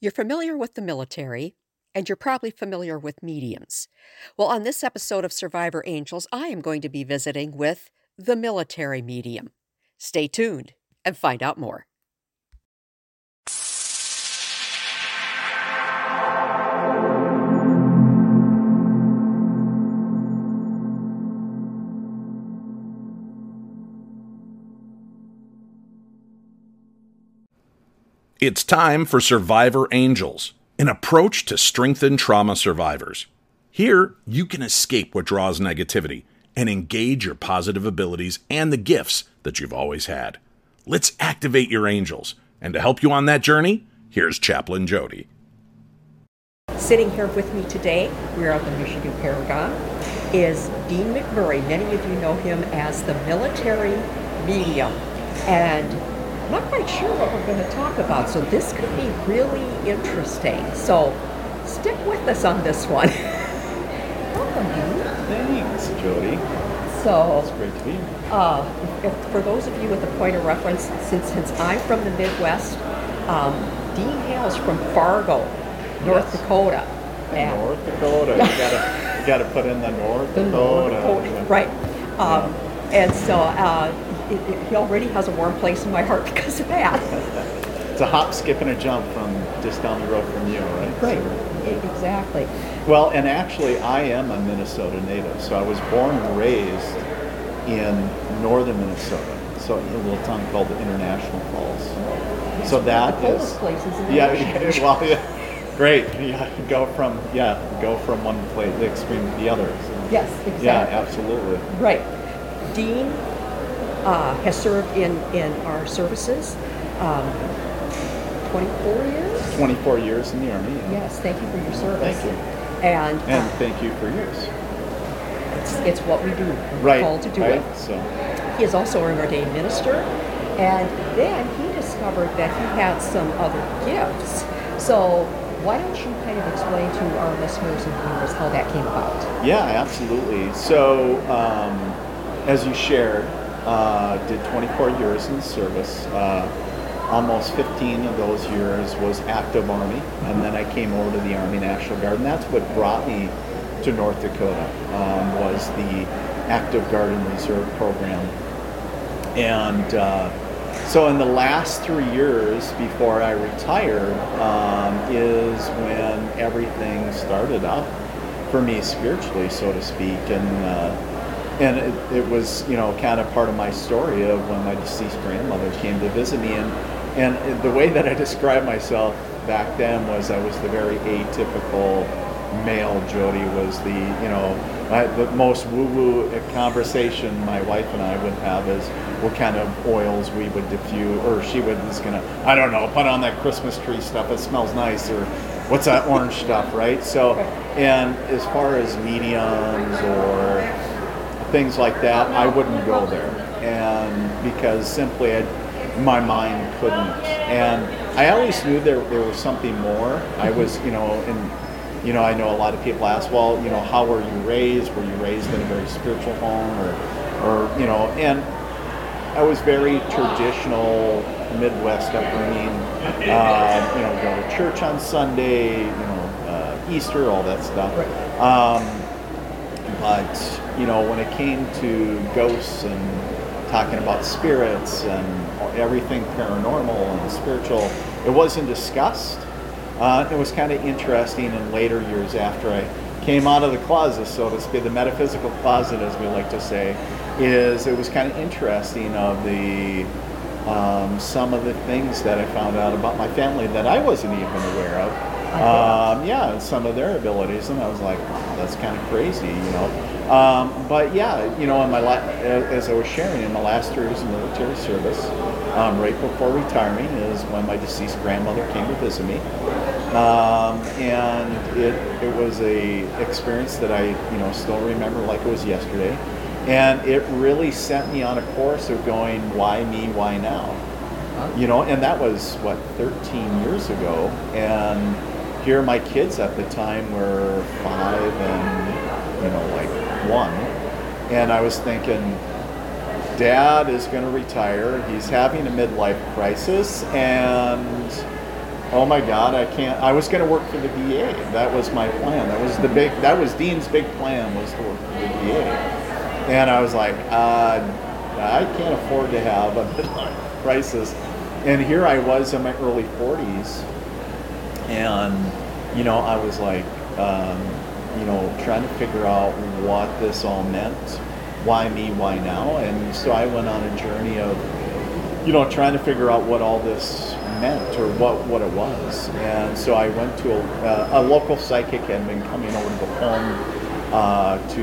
You're familiar with the military, and you're probably familiar with mediums. Well, on this episode of Survivor Angels, I am going to be visiting with the military medium. Stay tuned and find out more. It's time for Survivor Angels, an approach to strengthen trauma survivors. Here, you can escape what draws negativity and engage your positive abilities and the gifts that you've always had. Let's activate your angels. And to help you on that journey, here's Chaplain Jodi. Sitting here with me today, we're at the Michigan Paracon, is Dean McMurray. Many of you know him as the military medium. And not quite sure what we're going to talk about, so this could be really interesting. So stick with us on this one. Welcome, Dean. Thanks, Jodi. So, It's great to be here. uh, if, for those of you with a point of reference, since, since I'm from the Midwest, um, Dean hails from Fargo, North Yes. Dakota. And- North Dakota. You gotta, you gotta put in the North The North Dakota. Dakota, right. Um, and so uh, it, it, he already has a warm place in my heart because of that. It's a hop, skip, and a jump from just down the road from you, right? Right, So, exactly. well, and actually, I am a Minnesota native. So I was born and raised in northern Minnesota. So in a little town called International Falls. So that the is. places in the Yeah, nation. yeah, well, yeah. Great. Yeah, go from yeah, go from one place, the extreme to the other. So, Yes, exactly. yeah, absolutely. Right. Dean uh, has served in, in our services um, 24 years? 24 years in the Army. yeah. Yes, thank you for your service. Thank you. And, And uh, thank you for yours. it's, it's what we do. We're Right. called to do right. it. So, He is also an ordained minister, and then he discovered that he had some other gifts. So, why don't you kind of explain to our listeners and viewers how that came about? yeah, absolutely. So, um, as you shared, uh, did 24 years in service. Uh, almost 15 of those years was active Army, and then I came over to the Army National Guard, and that's what brought me to North Dakota. Um, was the Active Guard and Reserve program, and uh, so in the last three years before I retired um, is when everything started up for me spiritually, so to speak, and uh, and it, it was you know kind of part of my story of when my deceased grandmother came to visit me, and and the way that I described myself back then was I was the very atypical male. Jodi was the you know the most woo-woo conversation my wife and I would have is what kind of oils we would diffuse, or she would is gonna I don't know put on that Christmas tree stuff. It smells nice, or what's that orange stuff, right? So, and as far as mediums or things like that, I wouldn't go there, and because simply I, my mind couldn't. And I always knew there there was something more. I was, you know, and you know, I know a lot of people ask, well, you know, how were you raised? Were you raised in a very spiritual home, or, or you know, and I was very traditional Midwest upbringing. Uh, you know, go to church on Sunday. You know, uh, Easter, all that stuff. Um, but you know, when it came to ghosts and talking about spirits and everything paranormal and spiritual, it wasn't discussed. Uh, it was kind of interesting in later years after I came out of the closet, so to speak, the metaphysical closet, as we like to say, is it was kind of interesting of the um, some of the things that I found out about my family that I wasn't even aware of. Um, yeah, some of their abilities, and I was like, wow, that's kind of crazy, you know. Um, but yeah, you know, in my la- as I was sharing in my last three years of military service, um, right before retiring is when my deceased grandmother came to visit me, um, and it it was a experience that I you know still remember like it was yesterday, and it really set me on a course of going, why me, why now? you know and that was what 13 years ago. And here my kids at the time were five and you know like one and i was thinking dad is going to retire he's having a midlife crisis and oh my God, I can't. I was going to work for the VA. That was my plan. That was the big. That was Dean's big plan was to work for the VA. And I was like, uh, I can't afford to have a midlife crisis. And here I was in my early 40s, and you know, I was like, um, you know, trying to figure out what this all meant. Why me? Why now? And so I went on a journey of, you know, trying to figure out what all this meant or what, what it was. And so I went to a, uh, a local psychic had been coming over to the home uh, to,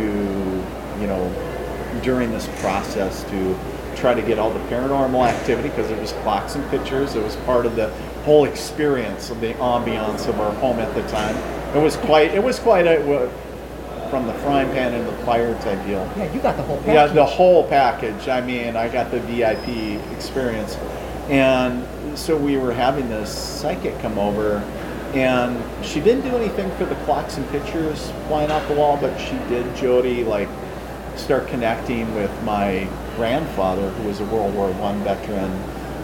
you know, during this process to try to get all the paranormal activity because it was clocks and pictures. It was part of the whole experience of the ambiance of our home at the time. It was quite, it was quite a, from the frying pan into the fire type deal. Yeah, you got the whole package. Yeah, the whole package. I mean, I got the VIP experience. And so we were having this psychic come over, and she didn't do anything for the clocks and pictures flying off the wall, but she did, Jodi, like start connecting with my grandfather, who was a World War One veteran.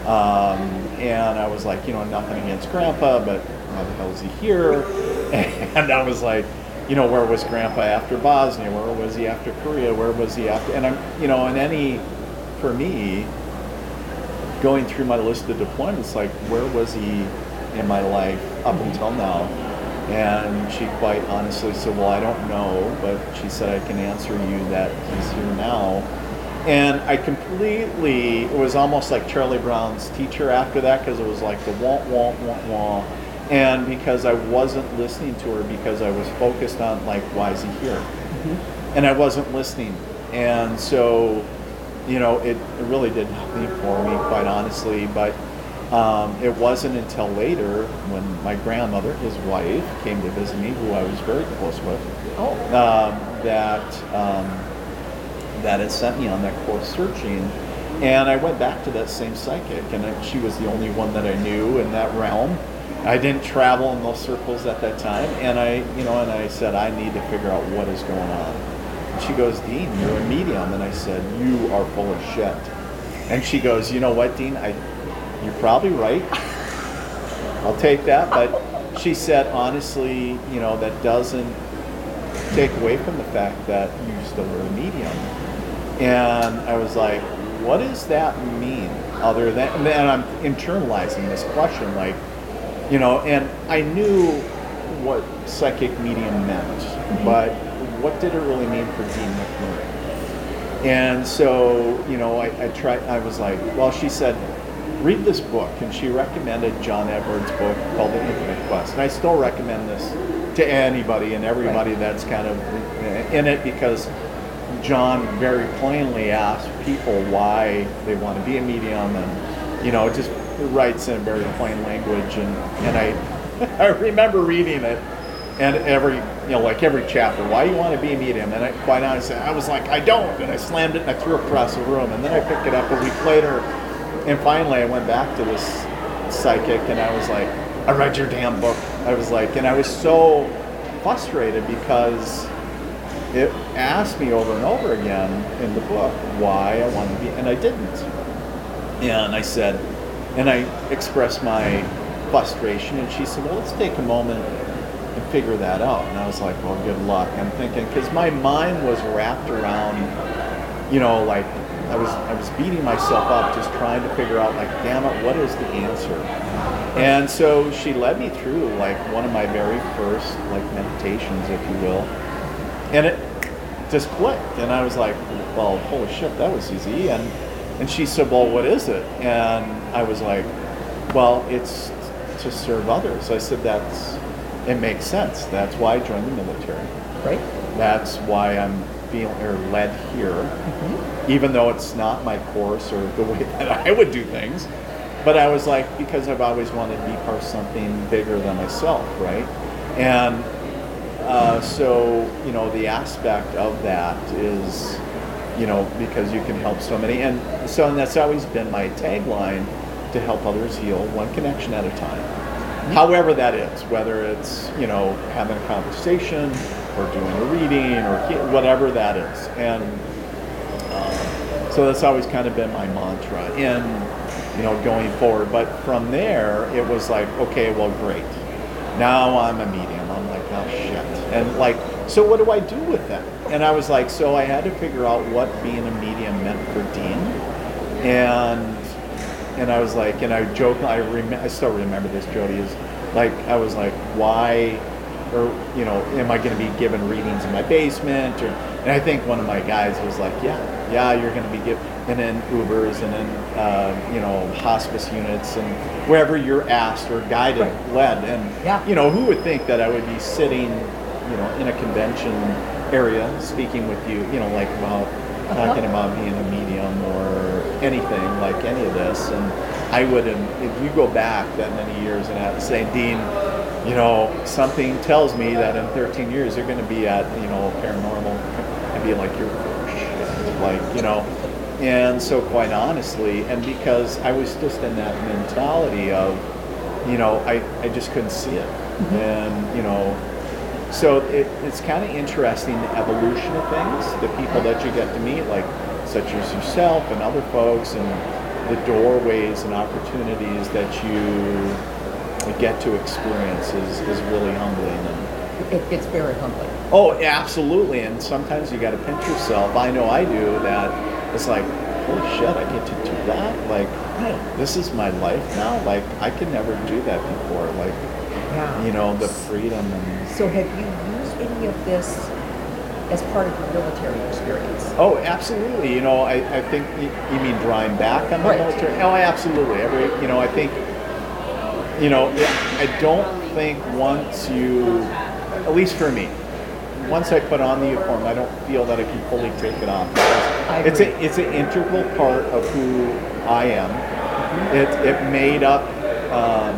Um, and I was like, you know, nothing against Grandpa, but how the hell is he here? And I was like, you know, where was Grandpa after Bosnia? Where was he after Korea? Where was he after? And I'm, you know, in any, for me, going through my list of deployments, like where was he in my life up until now? And she quite honestly said, Well, I don't know, but she said, I can answer you that he's here now. And I completely, it was almost like Charlie Brown's teacher after that because it was like the wah, wah, wah. And because I wasn't listening to her because I was focused on, like, why is he here? And I wasn't listening. And so you know, it, it really did nothing for me, quite honestly. But um, it wasn't until later when my grandmother, his wife, came to visit me, who I was very close with, Oh, um, that um, that had sent me on that course searching. And I went back to that same psychic, and I, she was the only one that I knew in that realm. I didn't travel in those circles at that time, and I, you know, and I said I need to figure out what is going on. And she goes, Dean, you're a medium, and I said, you are full of shit. And she goes, you know what, Dean, I, you're probably right. I'll take that, but she said, honestly, you know, that doesn't take away from the fact that you still are a medium. And I was like, what does that mean? Other than, and I'm internalizing this question, like, you know, and I knew what psychic medium meant, mm-hmm. but what did it really mean for Dean McMurray? And so, you know, I, I tried, I was like, well, she said, read this book. And she recommended John Edward's book called The Infinite Quest. And I still recommend this to anybody and everybody Right. that's kind of in it because John very plainly asks people why they want to be a medium and, you know, just writes in very plain language. And, and I, I remember reading it and every you know like every chapter why you want to be a medium and I, quite honestly i was like i don't and i slammed it and i threw it across the room and then i picked it up a week later and finally i went back to this psychic and i was like i read your damn book i was like and i was so frustrated because it asked me over and over again in the book why i wanted to be and i didn't and I said, and I expressed my frustration, and she said, well, let's take a moment and figure that out. And I was like, well, good luck. I'm thinking, because my mind was wrapped around, you know, like I was, I was beating myself up just trying to figure out, like, damn it, what is the answer? And so she led me through like one of my very first like meditations, if you will, and it just clicked. And I was like, well, holy shit, that was easy. And and she said, well, what is it? And I was like, well, it's to serve others. I said, that's it makes sense. That's why I joined the military. right? That's why I'm being or led here, mm-hmm. even though it's not my course or the way that I would do things. But I was like, because I've always wanted to be part of something bigger than myself, right? And uh, so, you know, the aspect of that is, you know, because you can help so many. And so, and that's always been my tagline to help others heal one connection at a time. However, that is, whether it's, you know, having a conversation or doing a reading or whatever that is. And um, so that's always kind of been my mantra. in, you know, going forward. But from there, it was like, okay, well, great. Now I'm a medium. I'm like, oh shit. And like, so what do I do with that? And I was like, so I had to figure out what being a medium meant for Dean. And and I was like, and I joke, I rem- I still remember this, Jodi, is like, I was like, why, or, you know, am I going to be given readings in my basement? Or, and I think one of my guys was like, yeah, yeah, you're going to be given, and then Ubers and then, uh, you know, hospice units and wherever you're asked or guided, Right. led. And, Yeah. you know, who would think that I would be sitting, you know, in a convention area speaking with you, you know, like about uh-huh. talking about being a medium or anything like any of this. And I would if you go back that many years and have say, Dean, you know, something tells me that in 13 years you're going to be at, you know, paranormal. I'd be like, you're of shit. Like, you know, and so quite honestly, and because I was just in that mentality of, you know, I, I just couldn't see it. Mm-hmm. And, you know, so it, it's kind of interesting the evolution of things, the people that you get to meet, like such as yourself and other folks, and the doorways and opportunities that you get to experience is, is really humbling. And, It, it's very humbling. oh, absolutely. And sometimes you got to pinch yourself. I know I do that. It's like, holy shit, I get to do that. Like, this is my life now. Like, I could never do that before. Like, Yeah. you know, the freedom and So have you used any of this as part of your military experience? Oh, absolutely. You know, I, I think you, you mean drawing back on the Right. military. Oh, absolutely. Every, you know, I think, you know, I don't think once you, at least for me, once I put on the uniform, I don't feel that I can fully take it off. I It's a, it's an integral part of who I am. It, it made up um,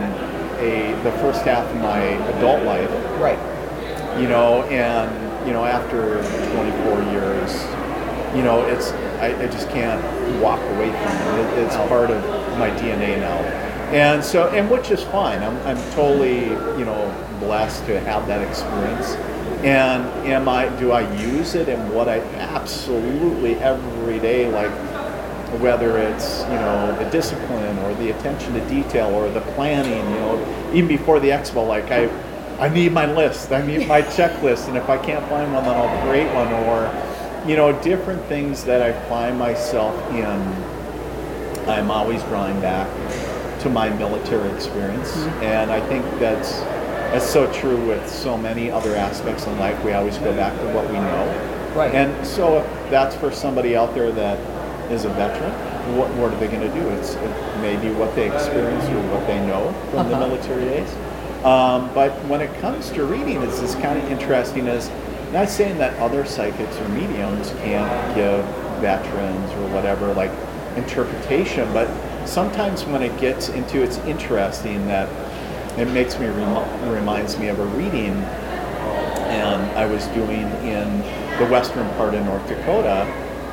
a the first half of my adult life Right. you know, and you know, after 24 years, you know, it's I, I just can't walk away from it. it. It's part of my DNA now, and so and which is fine. I'm I'm totally you know blessed to have that experience. And am I do I use it And what I absolutely every day like whether it's you know the discipline or the attention to detail or the planning you know even before the expo like i i need my list i need my checklist and if i can't find one then i'll create one or you know different things that i find myself in i'm always drawing back to my military experience mm-hmm. and i think that's that's so true with so many other aspects in life we always go back to what we know Right. and so if that's for somebody out there that is a veteran, what, what are they going to do? It's it maybe what they experience or what they know from the Uh-huh. military days. Um, but when it comes to reading, it's just kind of interesting. Is not saying that other psychics or mediums can't give veterans or whatever like interpretation, but sometimes when it gets into it's interesting that it makes me rem- reminds me of a reading and I was doing in the western part of North Dakota,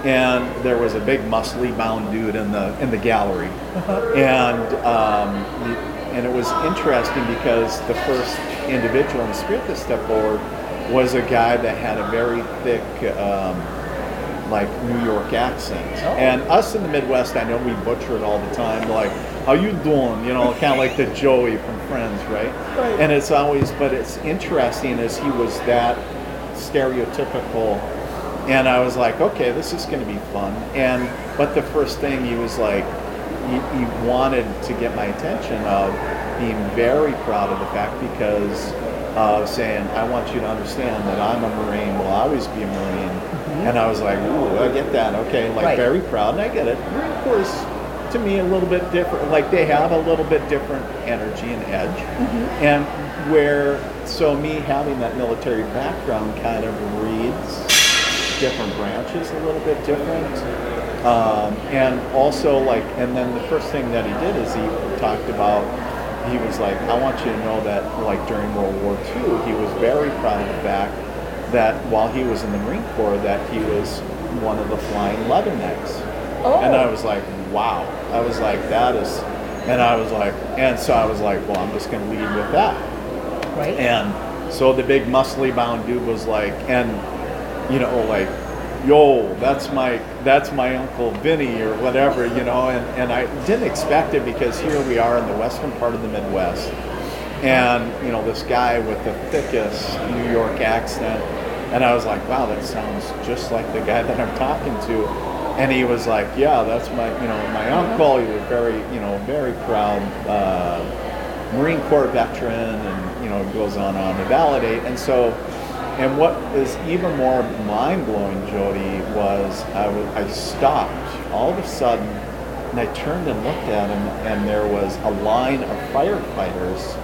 and there was a big muscly bound dude in the in the gallery, and um, and it was interesting because the first individual in the spirit that stepped forward was a guy that had a very thick. Um, like New York accent, Oh. and us in the Midwest, I know we butcher it all the time. Like, how you doing? You know, kind of like the Joey from Friends, right? Right. And it's always, but it's interesting as he was that stereotypical, and I was like, okay, this is going to be fun. And but the first thing he was like, he, he wanted to get my attention of being very proud of the fact because of saying, I want you to understand that I'm a Marine, will always be a Marine. Mm-hmm. And I was like, ooh, I get that. Okay, like Right. very proud, and I get it. Marine Corps to me, a little bit different. Like they have a little bit different energy and edge. Mm-hmm. And where, so me having that military background kind of reads different branches a little bit different. Um, and also like, and then the first thing that he did is he talked about, he was like, I want you to know that like during World War II, he was very proud of the fact that while he was in the Marine Corps, that he was one of the flying Leathernecks. Oh. And I was like, wow. I was like, that is, and I was like, and so I was like, well, I'm just going to lead with that. Right. And so the big muscly bound dude was like, and you know, like yo, that's my that's my uncle Vinny or whatever, you know, and, and I didn't expect it because here we are in the western part of the Midwest. And, you know, this guy with the thickest New York accent. And I was like, wow, that sounds just like the guy that I'm talking to. And he was like, yeah, that's my, you know, my uncle. He was very, you know, very proud uh, Marine Corps veteran and, you know, goes on on to validate. And so and what is even more mind blowing, Jodi, was I, stopped all of a sudden and I turned and looked at him, and there was a line of firefighters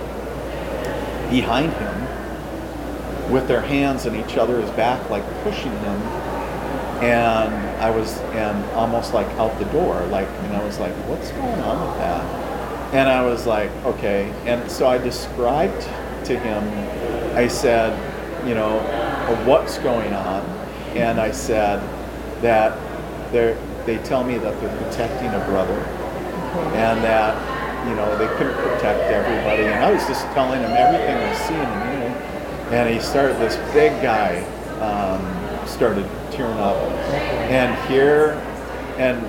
behind him with their hands in each other's back, like pushing him. And I was, and almost like out the door, like, and I was like, what's going on with that? And I was like, okay. And so I described to him, I said, you know, what's going on. And I said that they they tell me that they're protecting a brother and that, you know, they couldn't protect everybody. And I was just telling him everything I seeing and. And he started, this big guy um, started tearing up. And here, and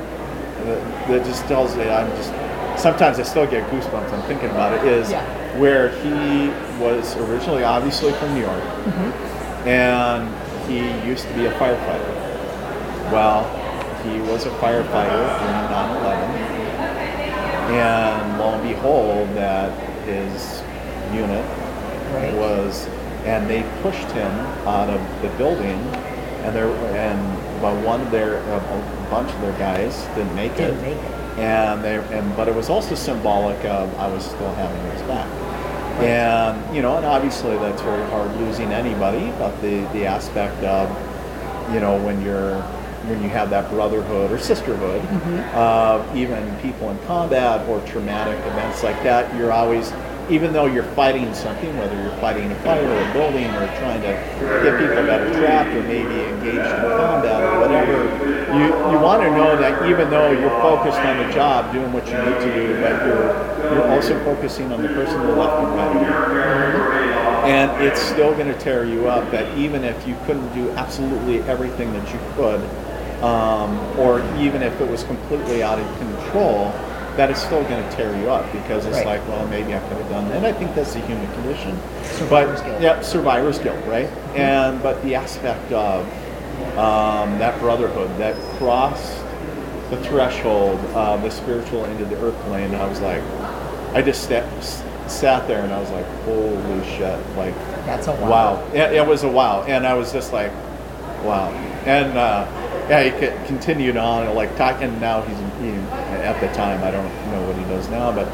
that just tells me I'm just, sometimes I still get goosebumps. I'm thinking about it. Is Yeah. Where he was originally obviously from New York, mm-hmm. and he used to be a firefighter. Well, he was a firefighter during 9/11, and lo and behold, that his unit Right. was, and they pushed him out of the building, and there and but one of their a bunch of their guys didn't make Didn't make it. And they and but it was also symbolic of I was still having his back. And you know, and obviously that's very hard losing anybody, but the the aspect of you know when you're when you have that brotherhood or sisterhood of even people in combat or traumatic events like that, you're always even though you're fighting something, whether you're fighting a fire or a building or trying to get people that are trapped or maybe engaged in combat or whatever, you, you want to know that even though you're focused on the job, doing what you need to do, but you're, you're also focusing on the person to the left and right of. And it's still going to tear you up that even if you couldn't do absolutely everything that you could, um, or even if it was completely out of control, that is still going to tear you up because it's Right. like, well, maybe I could have done that. And I think that's the human condition. Survivor's but, guilt. Yeah, survivor's guilt, right? And but the aspect of um, that brotherhood that crossed the threshold of the spiritual into the earth plane, I was like, I just sat, sat there and I was like, holy shit! Like, That's a wow. wow. It, it was a wow, and I was just like, wow. And uh, yeah, he continued on, like talking. Now he's he, at the time I don't know what he does now, but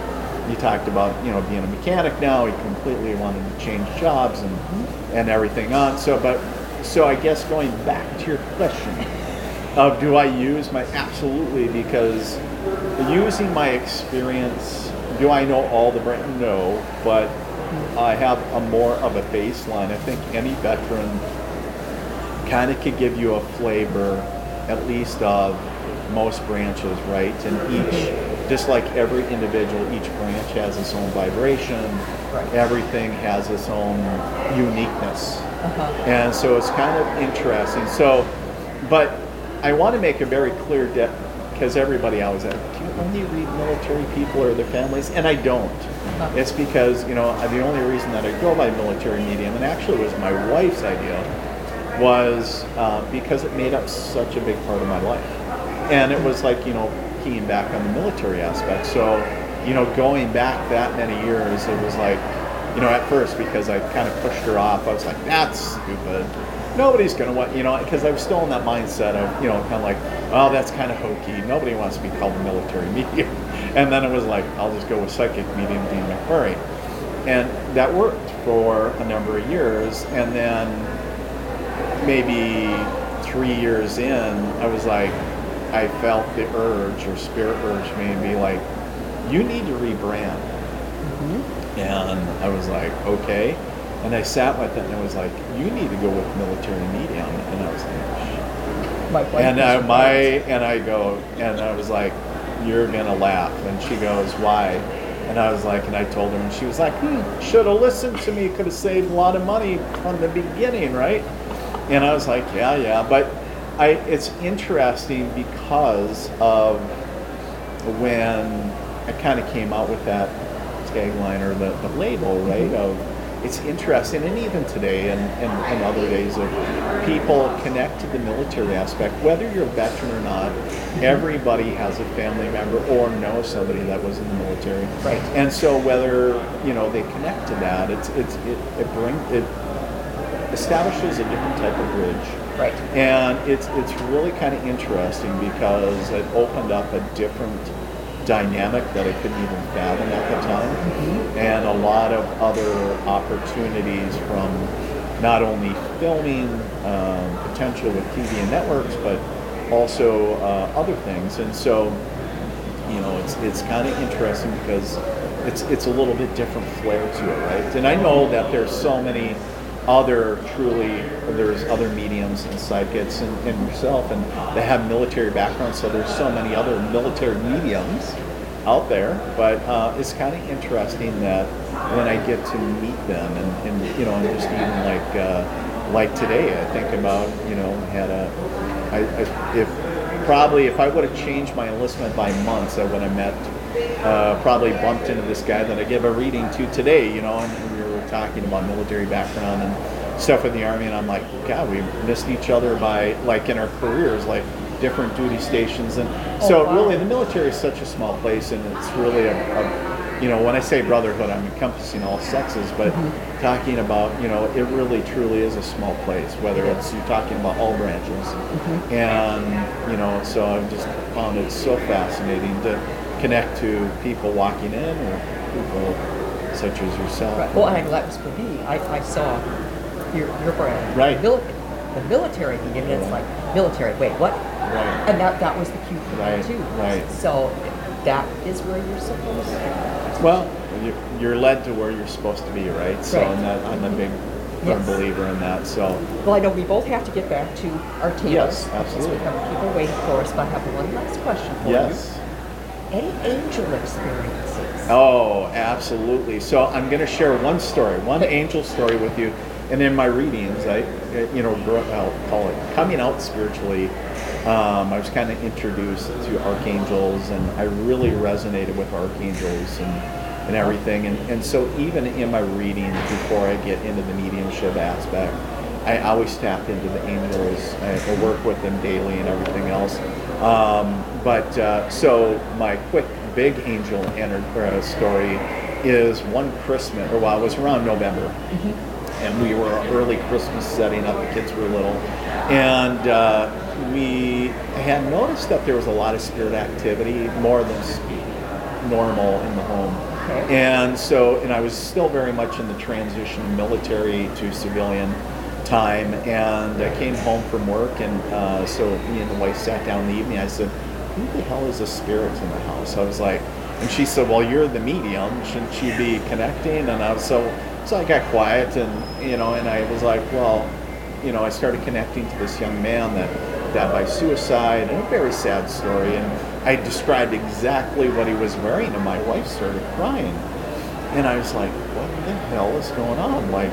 he talked about you know being a mechanic now. He completely wanted to change jobs and and everything on. So, but so I guess going back to your question of do I use my absolutely because using my experience do I know all the brand no but I have a more of a baseline I think any veteran kind of could give you a flavor at least of most branches right and each just like every individual each branch has its own vibration Right. everything has its own uniqueness Uh-huh. and so it's kind of interesting. So, but I want to make a very clear dip because everybody always asks, do you only read military people or their families? And I don't. Uh-huh. It's because, you know, the only reason that I go by military medium, and actually it was my wife's idea, was uh, because it made up such a big part of my life. And it was like, you know, keying back on the military aspect. So, you know, going back that many years, it was like, you know, at first because I kind of pushed her off, I was like, that's stupid. Nobody's going to want, you know, because I was still in that mindset of, you know, kind of like, oh, that's kind of hokey. Nobody wants to be called a military medium. And then it was like, I'll just go with psychic medium Dean McMurray. And that worked for a number of years. And then maybe three years in, I was like, I felt the urge or spirit urge me, and be like, you need to rebrand. And I was like, okay. And I sat with it and I was like, you need to go with military medium. And I was like, My wife and uh, my and I go and I was like, "You're gonna laugh." And she goes, "Why?" And I was like, and I told her, and she was like, "Hmm, should have listened to me. Could have saved a lot of money from the beginning, right?" And I was like, "Yeah, yeah." But I, it's interesting because of when I kind of came out with that tagline or the, the label, right? Mm-hmm. Of it's interesting, and even today and, and, and other days of people connect to the military aspect, whether you're a veteran or not. Mm-hmm. Everybody has a family member or knows somebody that was in the military, Right. And so whether you know they connect to that, it's it's it, it brings it establishes a different type of bridge. Right. And it's it's really kind of interesting because it opened up a different dynamic that I couldn't even fathom at the time, and a lot of other opportunities from not only filming um, potential with TV and networks, but also uh, other things. And so, you know, it's it's kind of interesting because it's it's a little bit different flair to it, right? And I know that there's so many other truly there's other mediums and psychics and, and yourself and they have military backgrounds so there's so many other military mediums out there. But uh, it's kind of interesting that when I get to meet them and, and you know and just even like uh, like today I think about you know had a I, I, if probably if I would have changed my enlistment by months I would have met uh, probably bumped into this guy that I give a reading to today, you know, and talking about military background and stuff in the army, and I'm like, God, we missed each other by like in our careers, like different duty stations, and oh, so wow. really the military is such a small place, and it's really a, a you know, when I say brotherhood, I'm encompassing all sexes, but mm-hmm. talking about, you know, it really truly is a small place, whether it's you're talking about all branches. Mm-hmm. And, you know, so I've just found it so fascinating to connect to people walking in or people such as yourself. Right. Well, and that was for me. I, I saw your, your brand. Right. Mil- the military medium, and it's like, military, wait, what? Right. And that, that was the cue for Right, me too. right. So that is where you're supposed to be. Well, you- you're led to where you're supposed to be, right? So Right. I'm, not, I'm a big firm Yes. believer in that. So Well, I know we both have to get back to our tables. Yes, because absolutely. We have people waiting for us, but I have one last question for yes. you. Any angel experiences? Oh, absolutely. So I'm going to share one story, one angel story with you. And in my readings, I, you know, I'll call it coming out spiritually. Um, I was kind of introduced to archangels, and I really resonated with archangels and, and everything. And, and so even in my readings, before I get into the mediumship aspect, I always tap into the angels. I, I work with them daily and everything else. Um, but uh, so my quick big angel enter, uh, story is one Christmas, or well, it was around November, and we were early Christmas setting up. The kids were little, and uh, we had noticed that there was a lot of spirit activity, more than normal in the home. Okay. And so, and I was still very much in the transition military to civilian time. And I came home from work, and uh, so me and the wife sat down in the evening. I said, "Who the hell is a spirit in the house?" I was like, and she said, "Well, you're the medium. Shouldn't she be connecting?" And I was so, so I got quiet, and you know, and I was like, "Well, you know," I started connecting to this young man that died by suicide, and a very sad story. And I described exactly what he was wearing, and my wife started crying. And I was like, what the hell is going on? Like,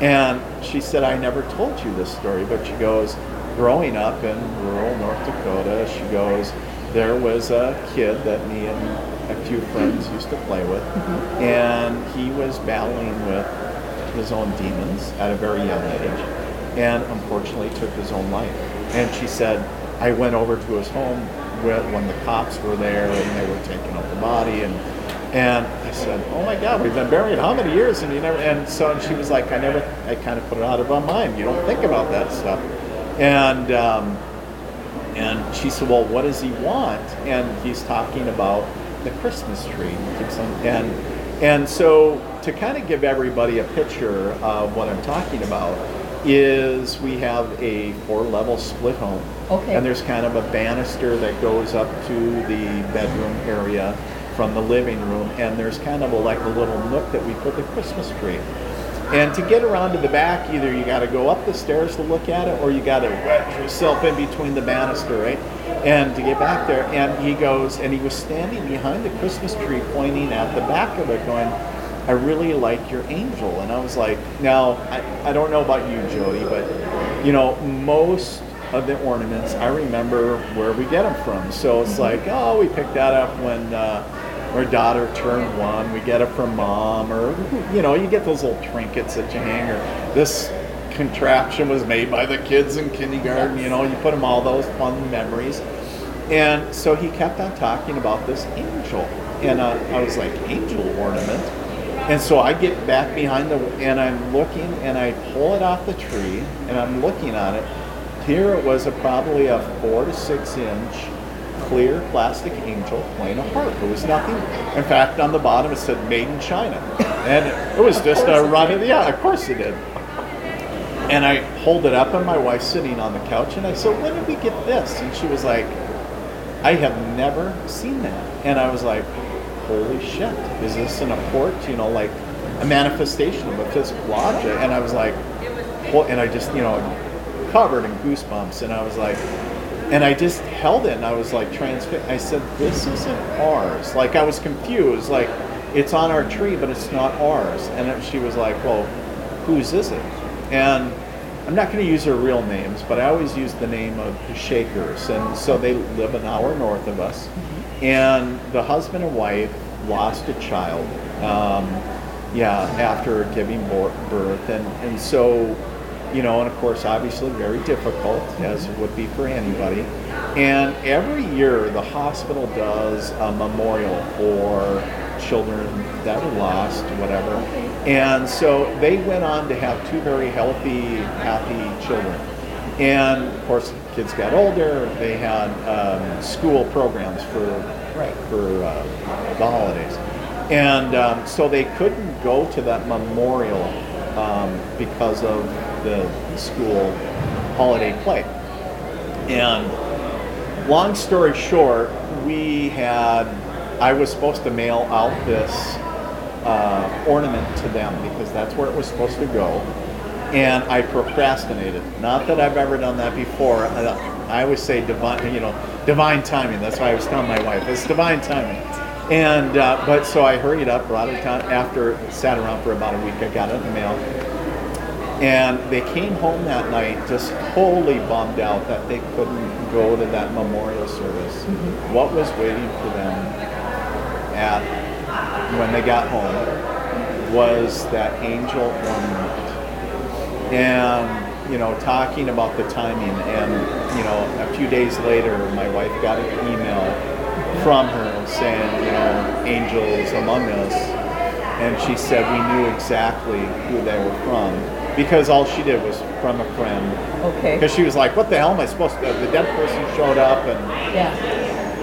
and she said, I never told you this story, but she goes, growing up in rural North Dakota, she goes, there was a kid that me and a few friends used to play with, and he was battling with his own demons at a very young age, and unfortunately took his own life. And she said, I went over to his home when when the cops were there and they were taking out the body and and I said, "Oh my God, we've been married how many years?" And you never. And so and she was like, "I never. I kind of put it out of my mind. You don't think about that stuff." And um, and she said, "Well, what does he want?" And he's talking about the Christmas tree. He keeps on- And and so to kind of give everybody a picture of what I'm talking about is we have a four-level split home. Okay. And there's kind of a banister that goes up to the bedroom area from the living room, and there's kind of a, like a little nook that we put the Christmas tree. And to get around to the back, either you got to go up the stairs to look at it, or you got to wedge yourself in between the banister, right? And to get back there, and he goes, and he was standing behind the Christmas tree, pointing at the back of it, going, "I really like your angel." And I was like, "Now, I, I don't know about you, Jodi, but you know, most of the ornaments, I remember where we get them from. So it's like, oh, we picked that up when uh, our daughter turned one. We get it from mom, or you know, you get those little trinkets that you hang. Or this contraption was made by the kids in kindergarten. You know, you put them all those fun memories. And so he kept on talking about this angel, and uh, I was like, angel ornament. And so I get back behind the, and I'm looking, and I pull it off the tree, and I'm looking at it. Here it was a probably a four to six inch clear plastic angel playing a harp. It was nothing. In fact, on the bottom it said "Made in China," and it was just a run of the yeah. Of course it did. And I hold it up, and my wife's sitting on the couch, and I said, "When did we get this?" And she was like, "I have never seen that." And I was like, holy shit, is this an apport, you know, like a manifestation of a physical object? And I was like, and I just, you know, covered in goosebumps. And I was like, and I just held it and I was like transfixed. I said, this isn't ours. Like I was confused. Like it's on our tree, but it's not ours. And she was like, well, whose is it? And I'm not going to use their real names, but I always use the name of the Shakers. And so they live an hour north of us. And the husband and wife lost a child, um, yeah, after giving birth. And, and so, you know, and of course, obviously very difficult, as it would be for anybody. And every year, the hospital does a memorial for children that were lost, whatever. And so they went on to have two very healthy, happy children. And of course, kids got older. They had um, school programs for right. for uh, the holidays, and um, so they couldn't go to that memorial um, because of the school holiday play. And long story short, we had I was supposed to mail out this uh, ornament to them because that's where it was supposed to go and I procrastinated. Not that I've ever done that before. I, always say divine, you know, divine timing. That's why I was telling my wife it's divine timing. And uh, but so I hurried up, brought it down. After sat around for about a week, I got it in the mail. And they came home that night just wholly bummed out that they couldn't go to that memorial service. Mm-hmm. What was waiting for them at when they got home was that angel ornament and you know talking about the timing and you know a few days later my wife got an email from her saying you know angels among us. And she said we knew exactly who they were from. Because all she did was from a friend. Okay. Because she was like what the hell am i supposed to the dead person showed up and yeah.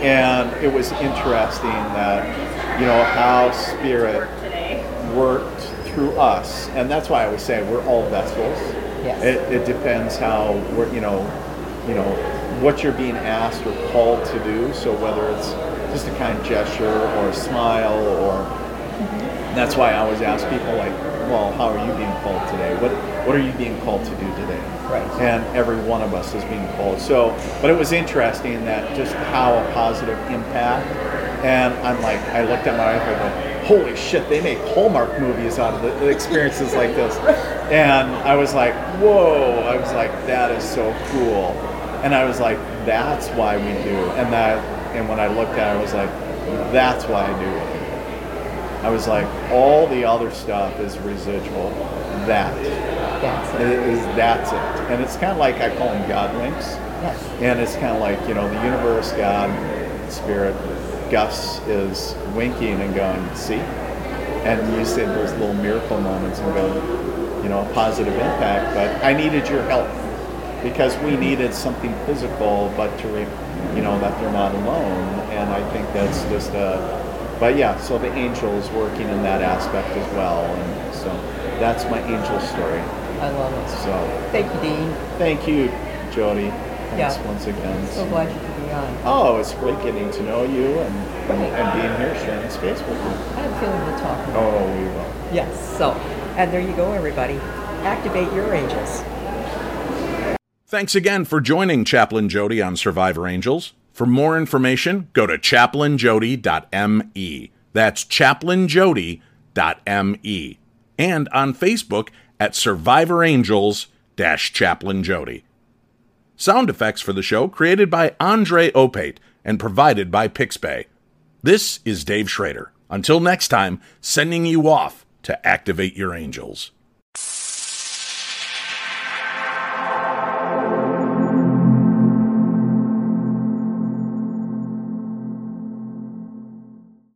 And it was interesting that you know how spirit worked through us, and that's why I always say we're all vessels. Yes. It, it depends how we're, you know, you know, what you're being asked or called to do. So whether it's just a kind gesture or a smile, or that's why I always ask people like, well, how are you being called today? What what are you being called to do today? Right. And every one of us is being called. So, but it was interesting that just how a positive impact. And I'm like, I looked at my wife, I go, holy shit, they make Hallmark movies out of the experiences like this. And I was like, whoa, I was like, that is so cool. And I was like, that's why we do. And that, and when I looked at it, I was like, that's why I do it. I was like, all the other stuff is residual. That that's it. Is, that's it. And it's kind of like I call them God winks. Yes. And it's kind of like, you know, the universe, God, spirit, Gus is winking and going, see? And you said those little miracle moments and go, you know, a positive impact. But I needed your help because we needed something physical, but to, re- you know, that they're not alone. And I think that's just a, but yeah, so the angels working in that aspect as well. And so that's my angel story. I love it. So thank you, Dean. Thank you, Jodi. Thanks yeah. once again. So glad you could be on. Oh, it's great getting to know you and, and, and being here, sharing space with you. I have a feeling we'll talk. Oh, we will. Yes. So, and there you go, everybody. Activate your angels. Thanks again for joining Chaplain Jodi on Survivor Angels. For more information, go to chaplainjodi.me. That's chaplainjodi.me. And on Facebook at Survivor Angels Chaplain Jodi. Sound effects for the show created by Andre Opate and provided by Pixabay. This is Dave Schrader. Until next time, sending you off to activate your angels.